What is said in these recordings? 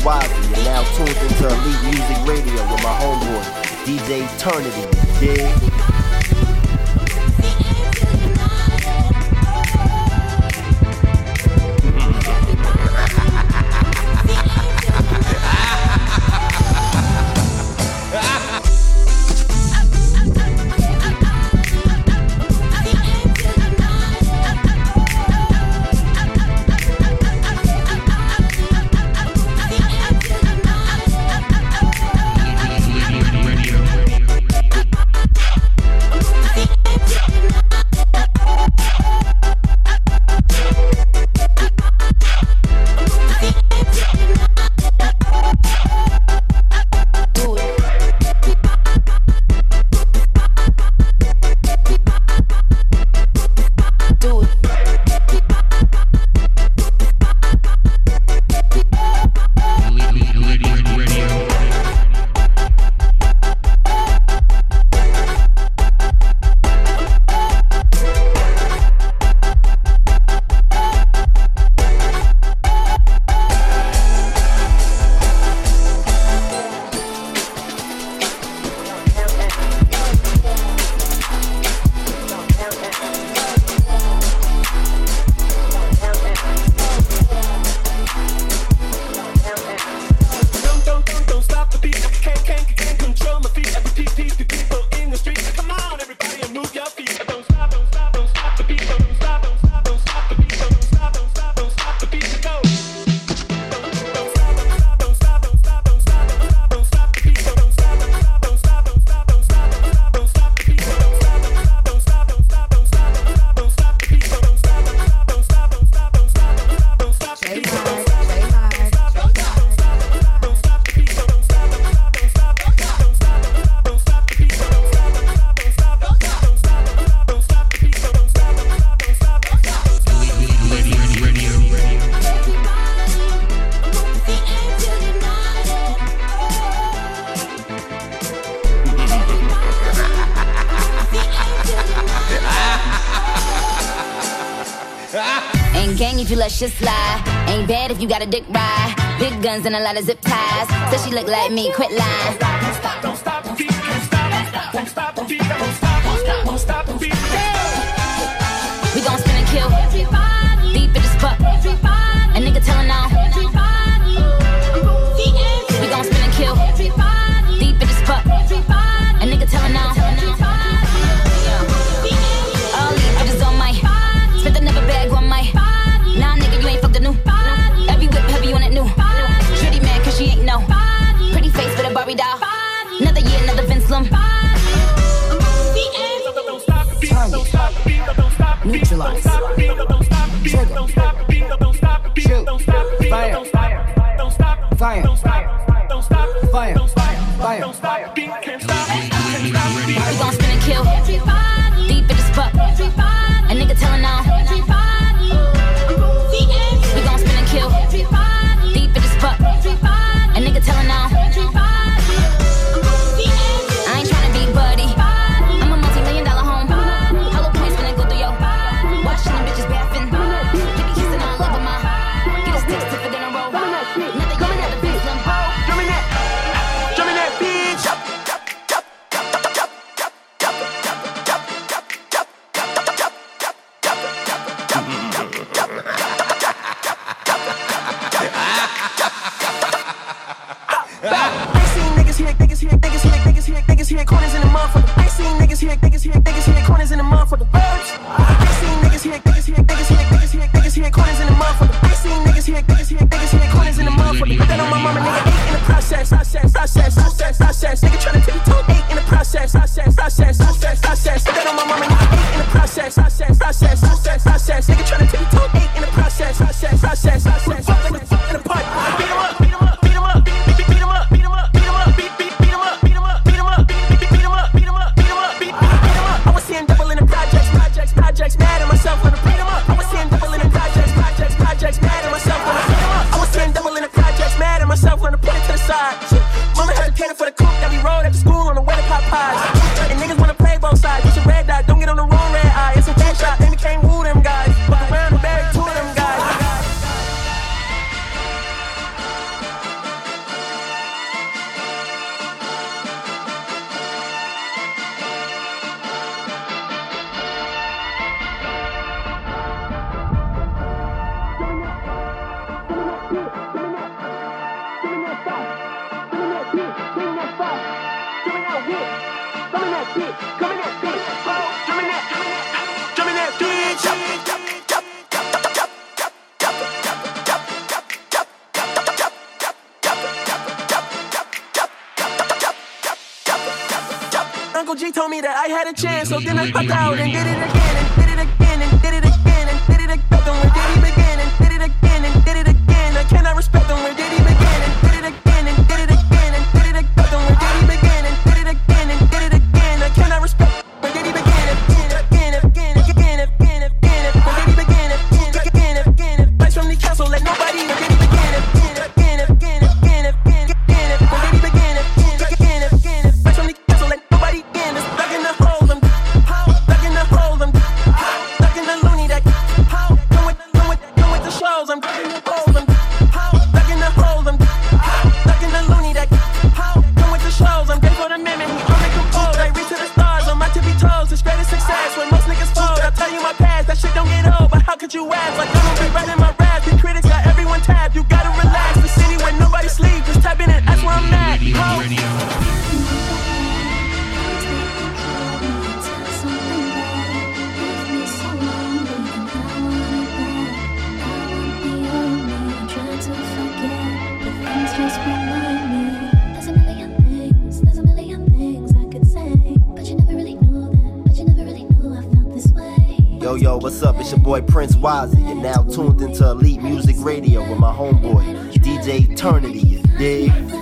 Wazzy. You're now tuned into Elite Music Radio with my homeboy, DJ Eternity. Yeah. should slide. Ain't bad if you got a dick ride. Big guns and a lot of zip ties. So she look like me, quit lying. fire. podcast. a chance, so then I fucked out and did it again. It's your boy Prince Wizy, You're now tuned into Elite Music Radio with my homeboy, DJ Eternity. You dig?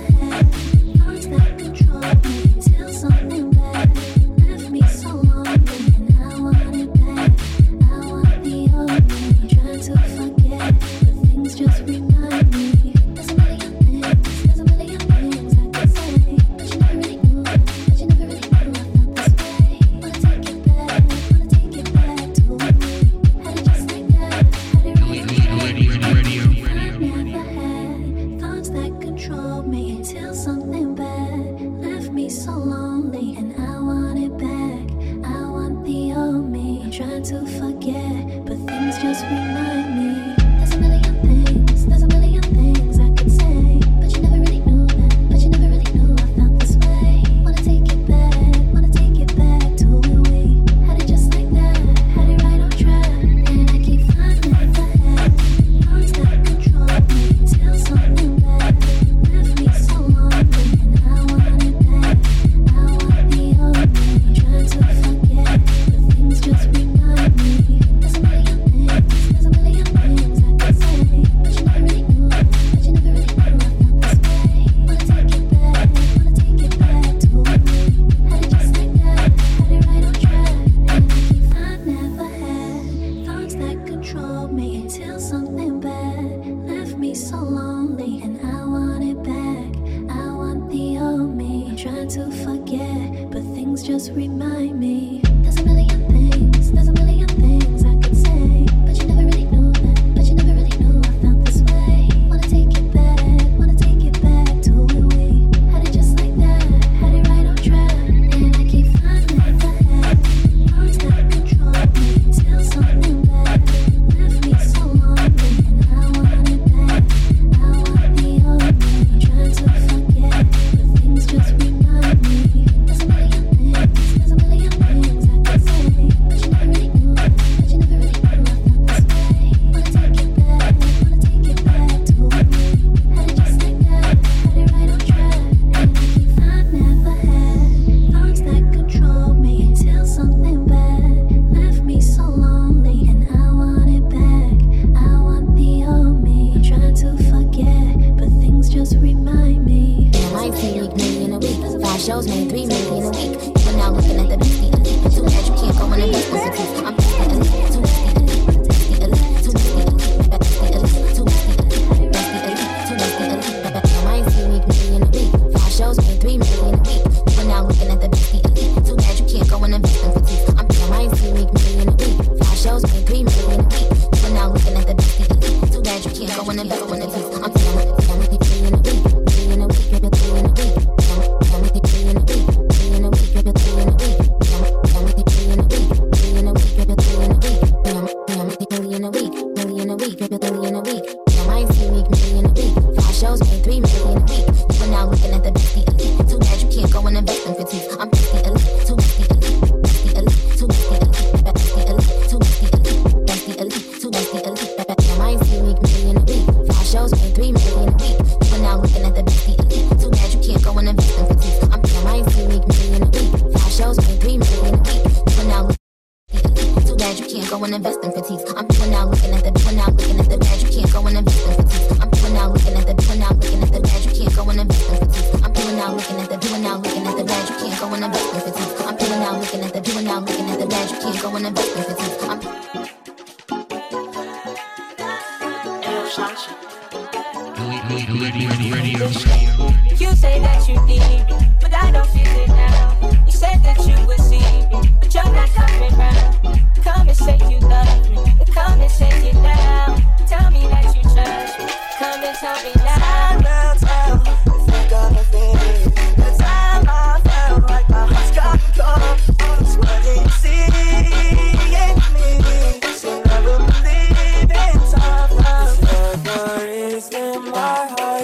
to forget, but things just remind me. There's a million things, there's a million shows, made three million a week. You are now looking at the beastie elite. Too bad you can't go on a business I'm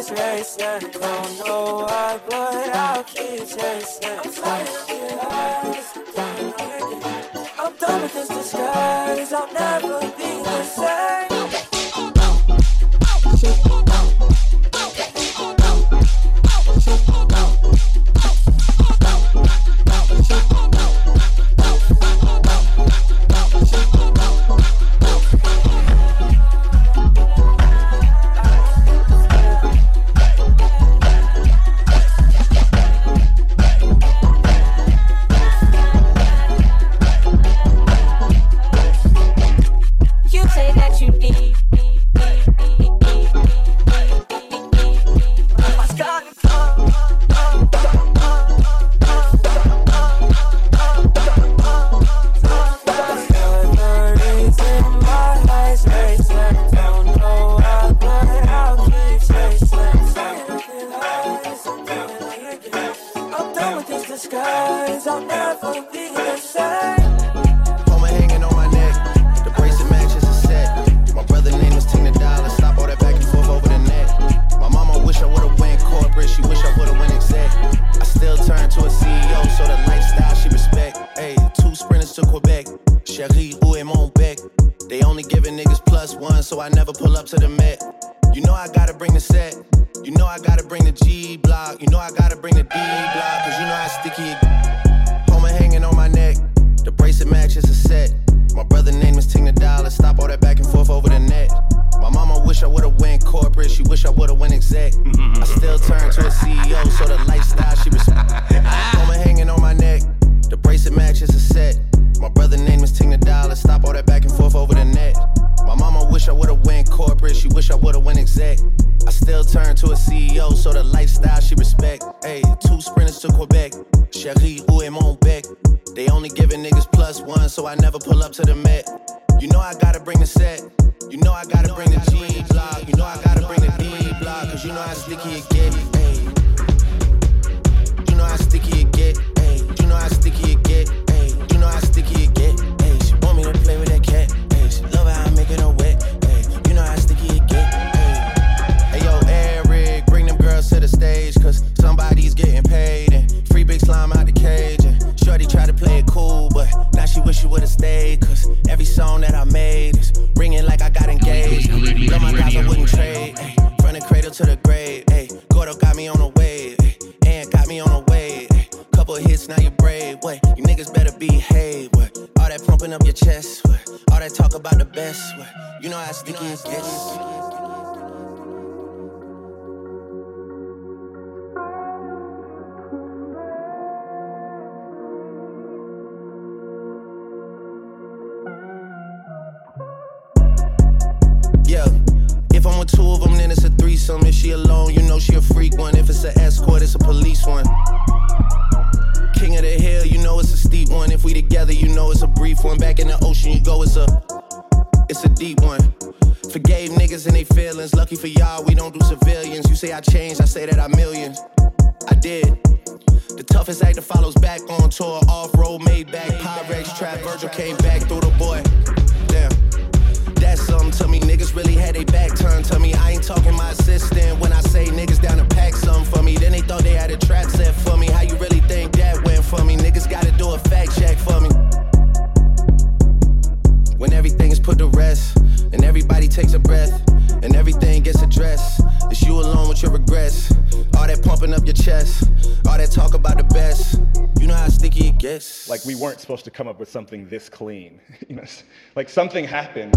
this race that don't know why, but I'll keep chasing. I'm tired of your. I'm done with this disguise. I'll never be the same. turned to a CEO, so the lifestyle she respect. Hey, two sprinters to Quebec. Cherie, ou et mon bec. They only giving niggas plus one, so I never pull up to the Met. chest. All that talk about the best. You know how sticky it gets. Two of them, then it's a threesome. If she alone, you know she a freak one. If it's an escort, it's a police one. King of the hill, you know it's a steep one. If we together, you know it's a brief one. Back in the ocean, you go, it's a it's a deep one. Forgave niggas and they feelings. Lucky for y'all, we don't do civilians. You say I changed, I say that I'm millions. I did. The toughest act that follows back on tour. Off road, made back. Pyrex trap. Virgil came back through the boy that's something to me. Niggas really had a back turned to me. I ain't talking my assistant when I say niggas down to pack something for me. Then they thought they had a trap set for me. How you really think that went for me? Niggas gotta do a fact check for me. Like we weren't supposed to come up with something this clean. like something happened.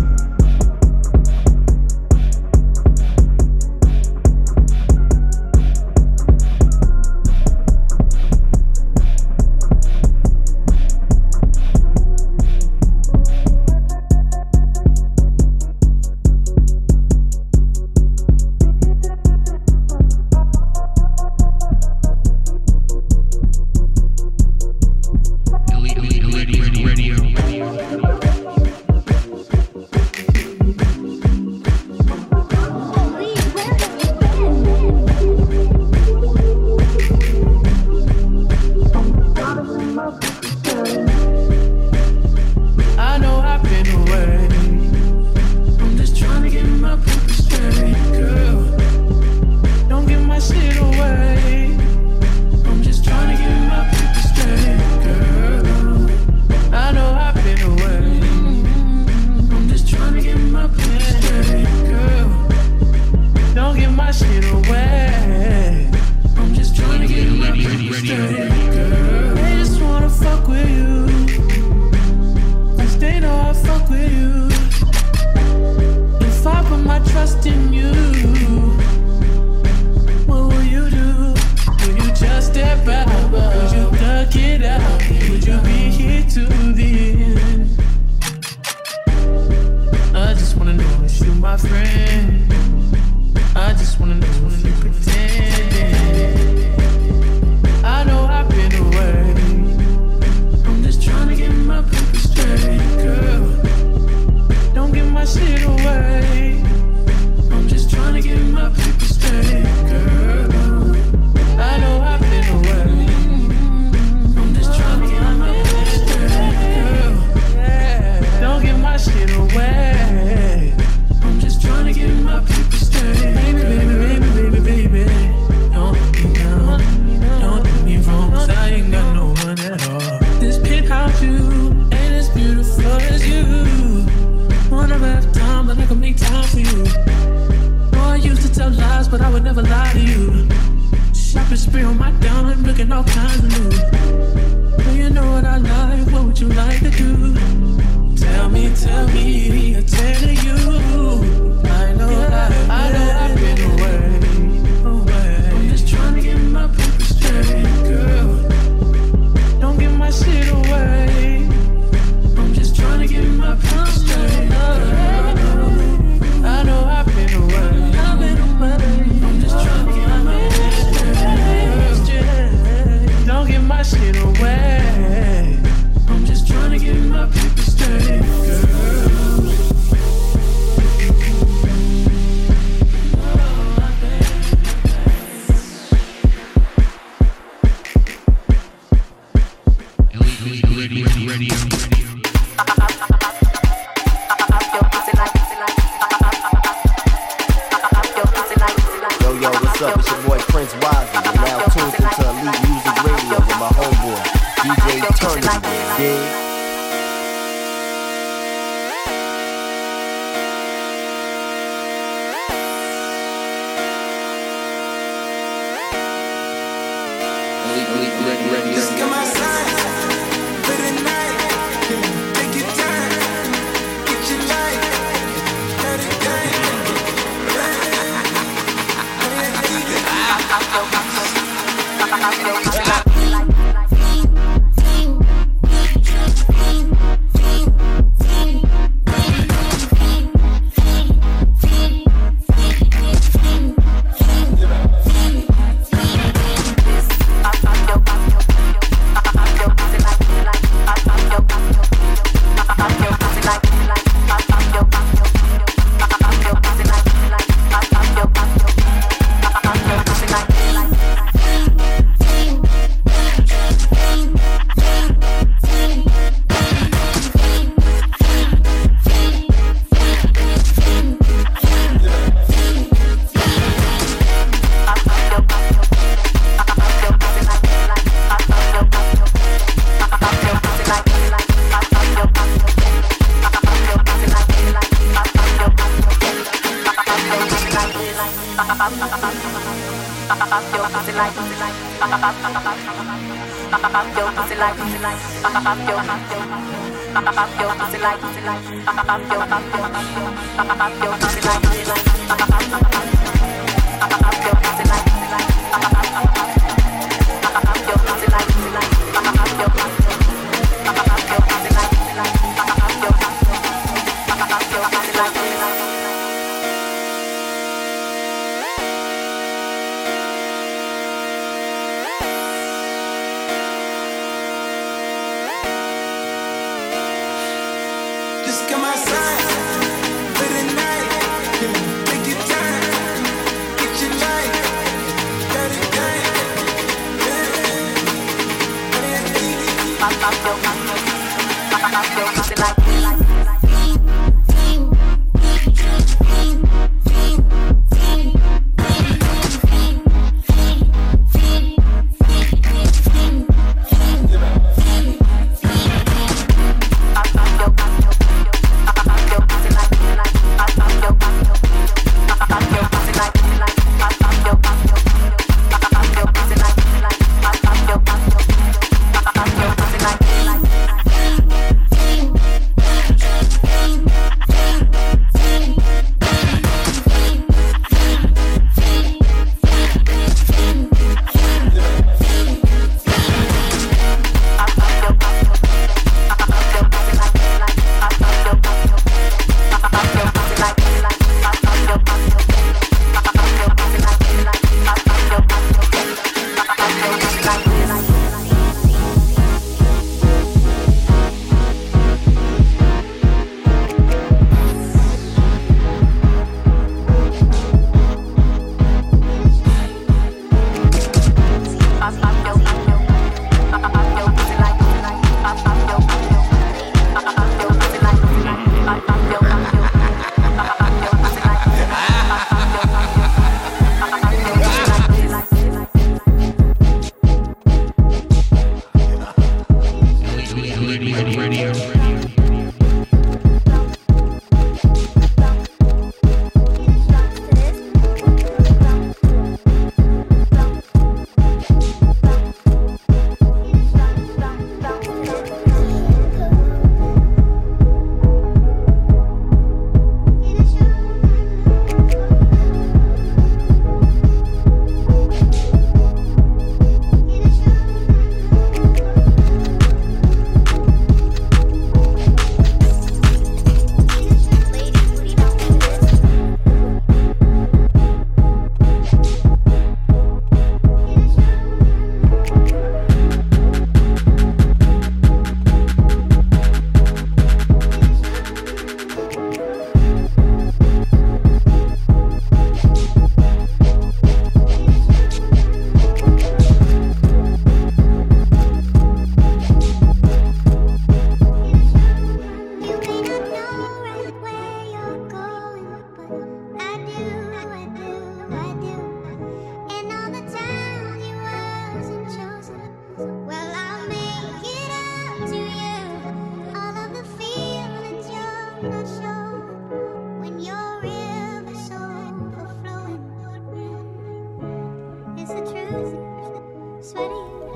Rick, Rick, Rick, Rick.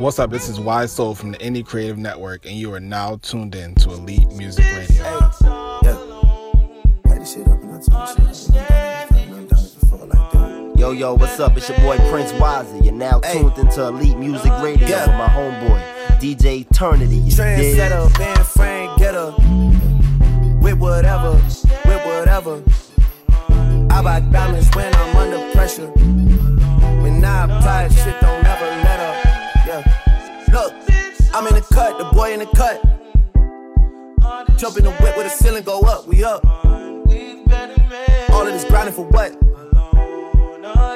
What's up? This is Wise Soul from the Indie Creative Network, and you are now tuned in to Elite Music Radio. Yo, yo, what's up? It's your boy Prince Wazzy. You're now tuned into Elite Music Radio Yeah. with my homeboy, DJ Eternity. You dig? Trendsetter, band frame getter. With whatever, with whatever. I buy diamonds when I'm under pressure. When I apply, shit don't never let up. Yeah. Look, I'm in the cut, the boy in the cut. Jump in the whip with the ceiling go up, we up. All of this grinding for what?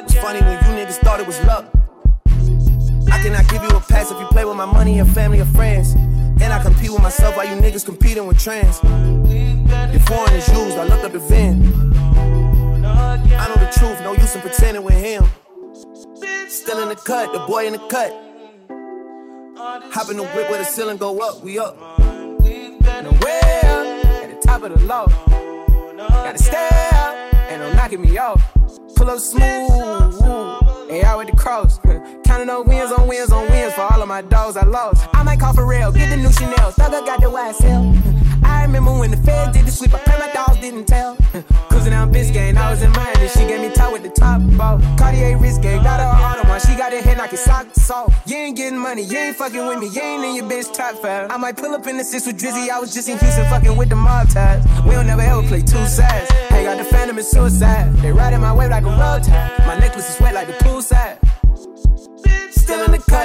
It's funny when you niggas thought it was luck. I cannot give you a pass if you play with my money and family or friends. And I compete with myself while you niggas competing with trends. Your foreign is used, I looked up the VIN. I know the truth, no use in pretending with him. Still in the cut, the boy in the cut. Hop in the whip where the ceiling go up, we up. And at the top of the loft. Gotta stay up, ain't no knocking me off. Pull up smooth, Hey, out with the cross. Counting on wins on wins on wins for all of my dogs I lost. I might call for real, get the new Chanel. Thugger got the YSL. I remember when the feds did the sweep. I pray my dogs didn't tell. Cruising down Biscayne, I was in Miami. She gave me top with the top ball. Cartier wrist game, got her She got her head knocking socks off. You ain't getting money, you ain't fucking with me. You ain't in your bitch top five. I might pull up in the six with Drizzy. I was just in Houston fucking with the mob ties. We don't never ever play two sides. Hey, got the phantom and suicide. They riding my wave like a road tide. My necklace is wet like the poolside. Still in the cut,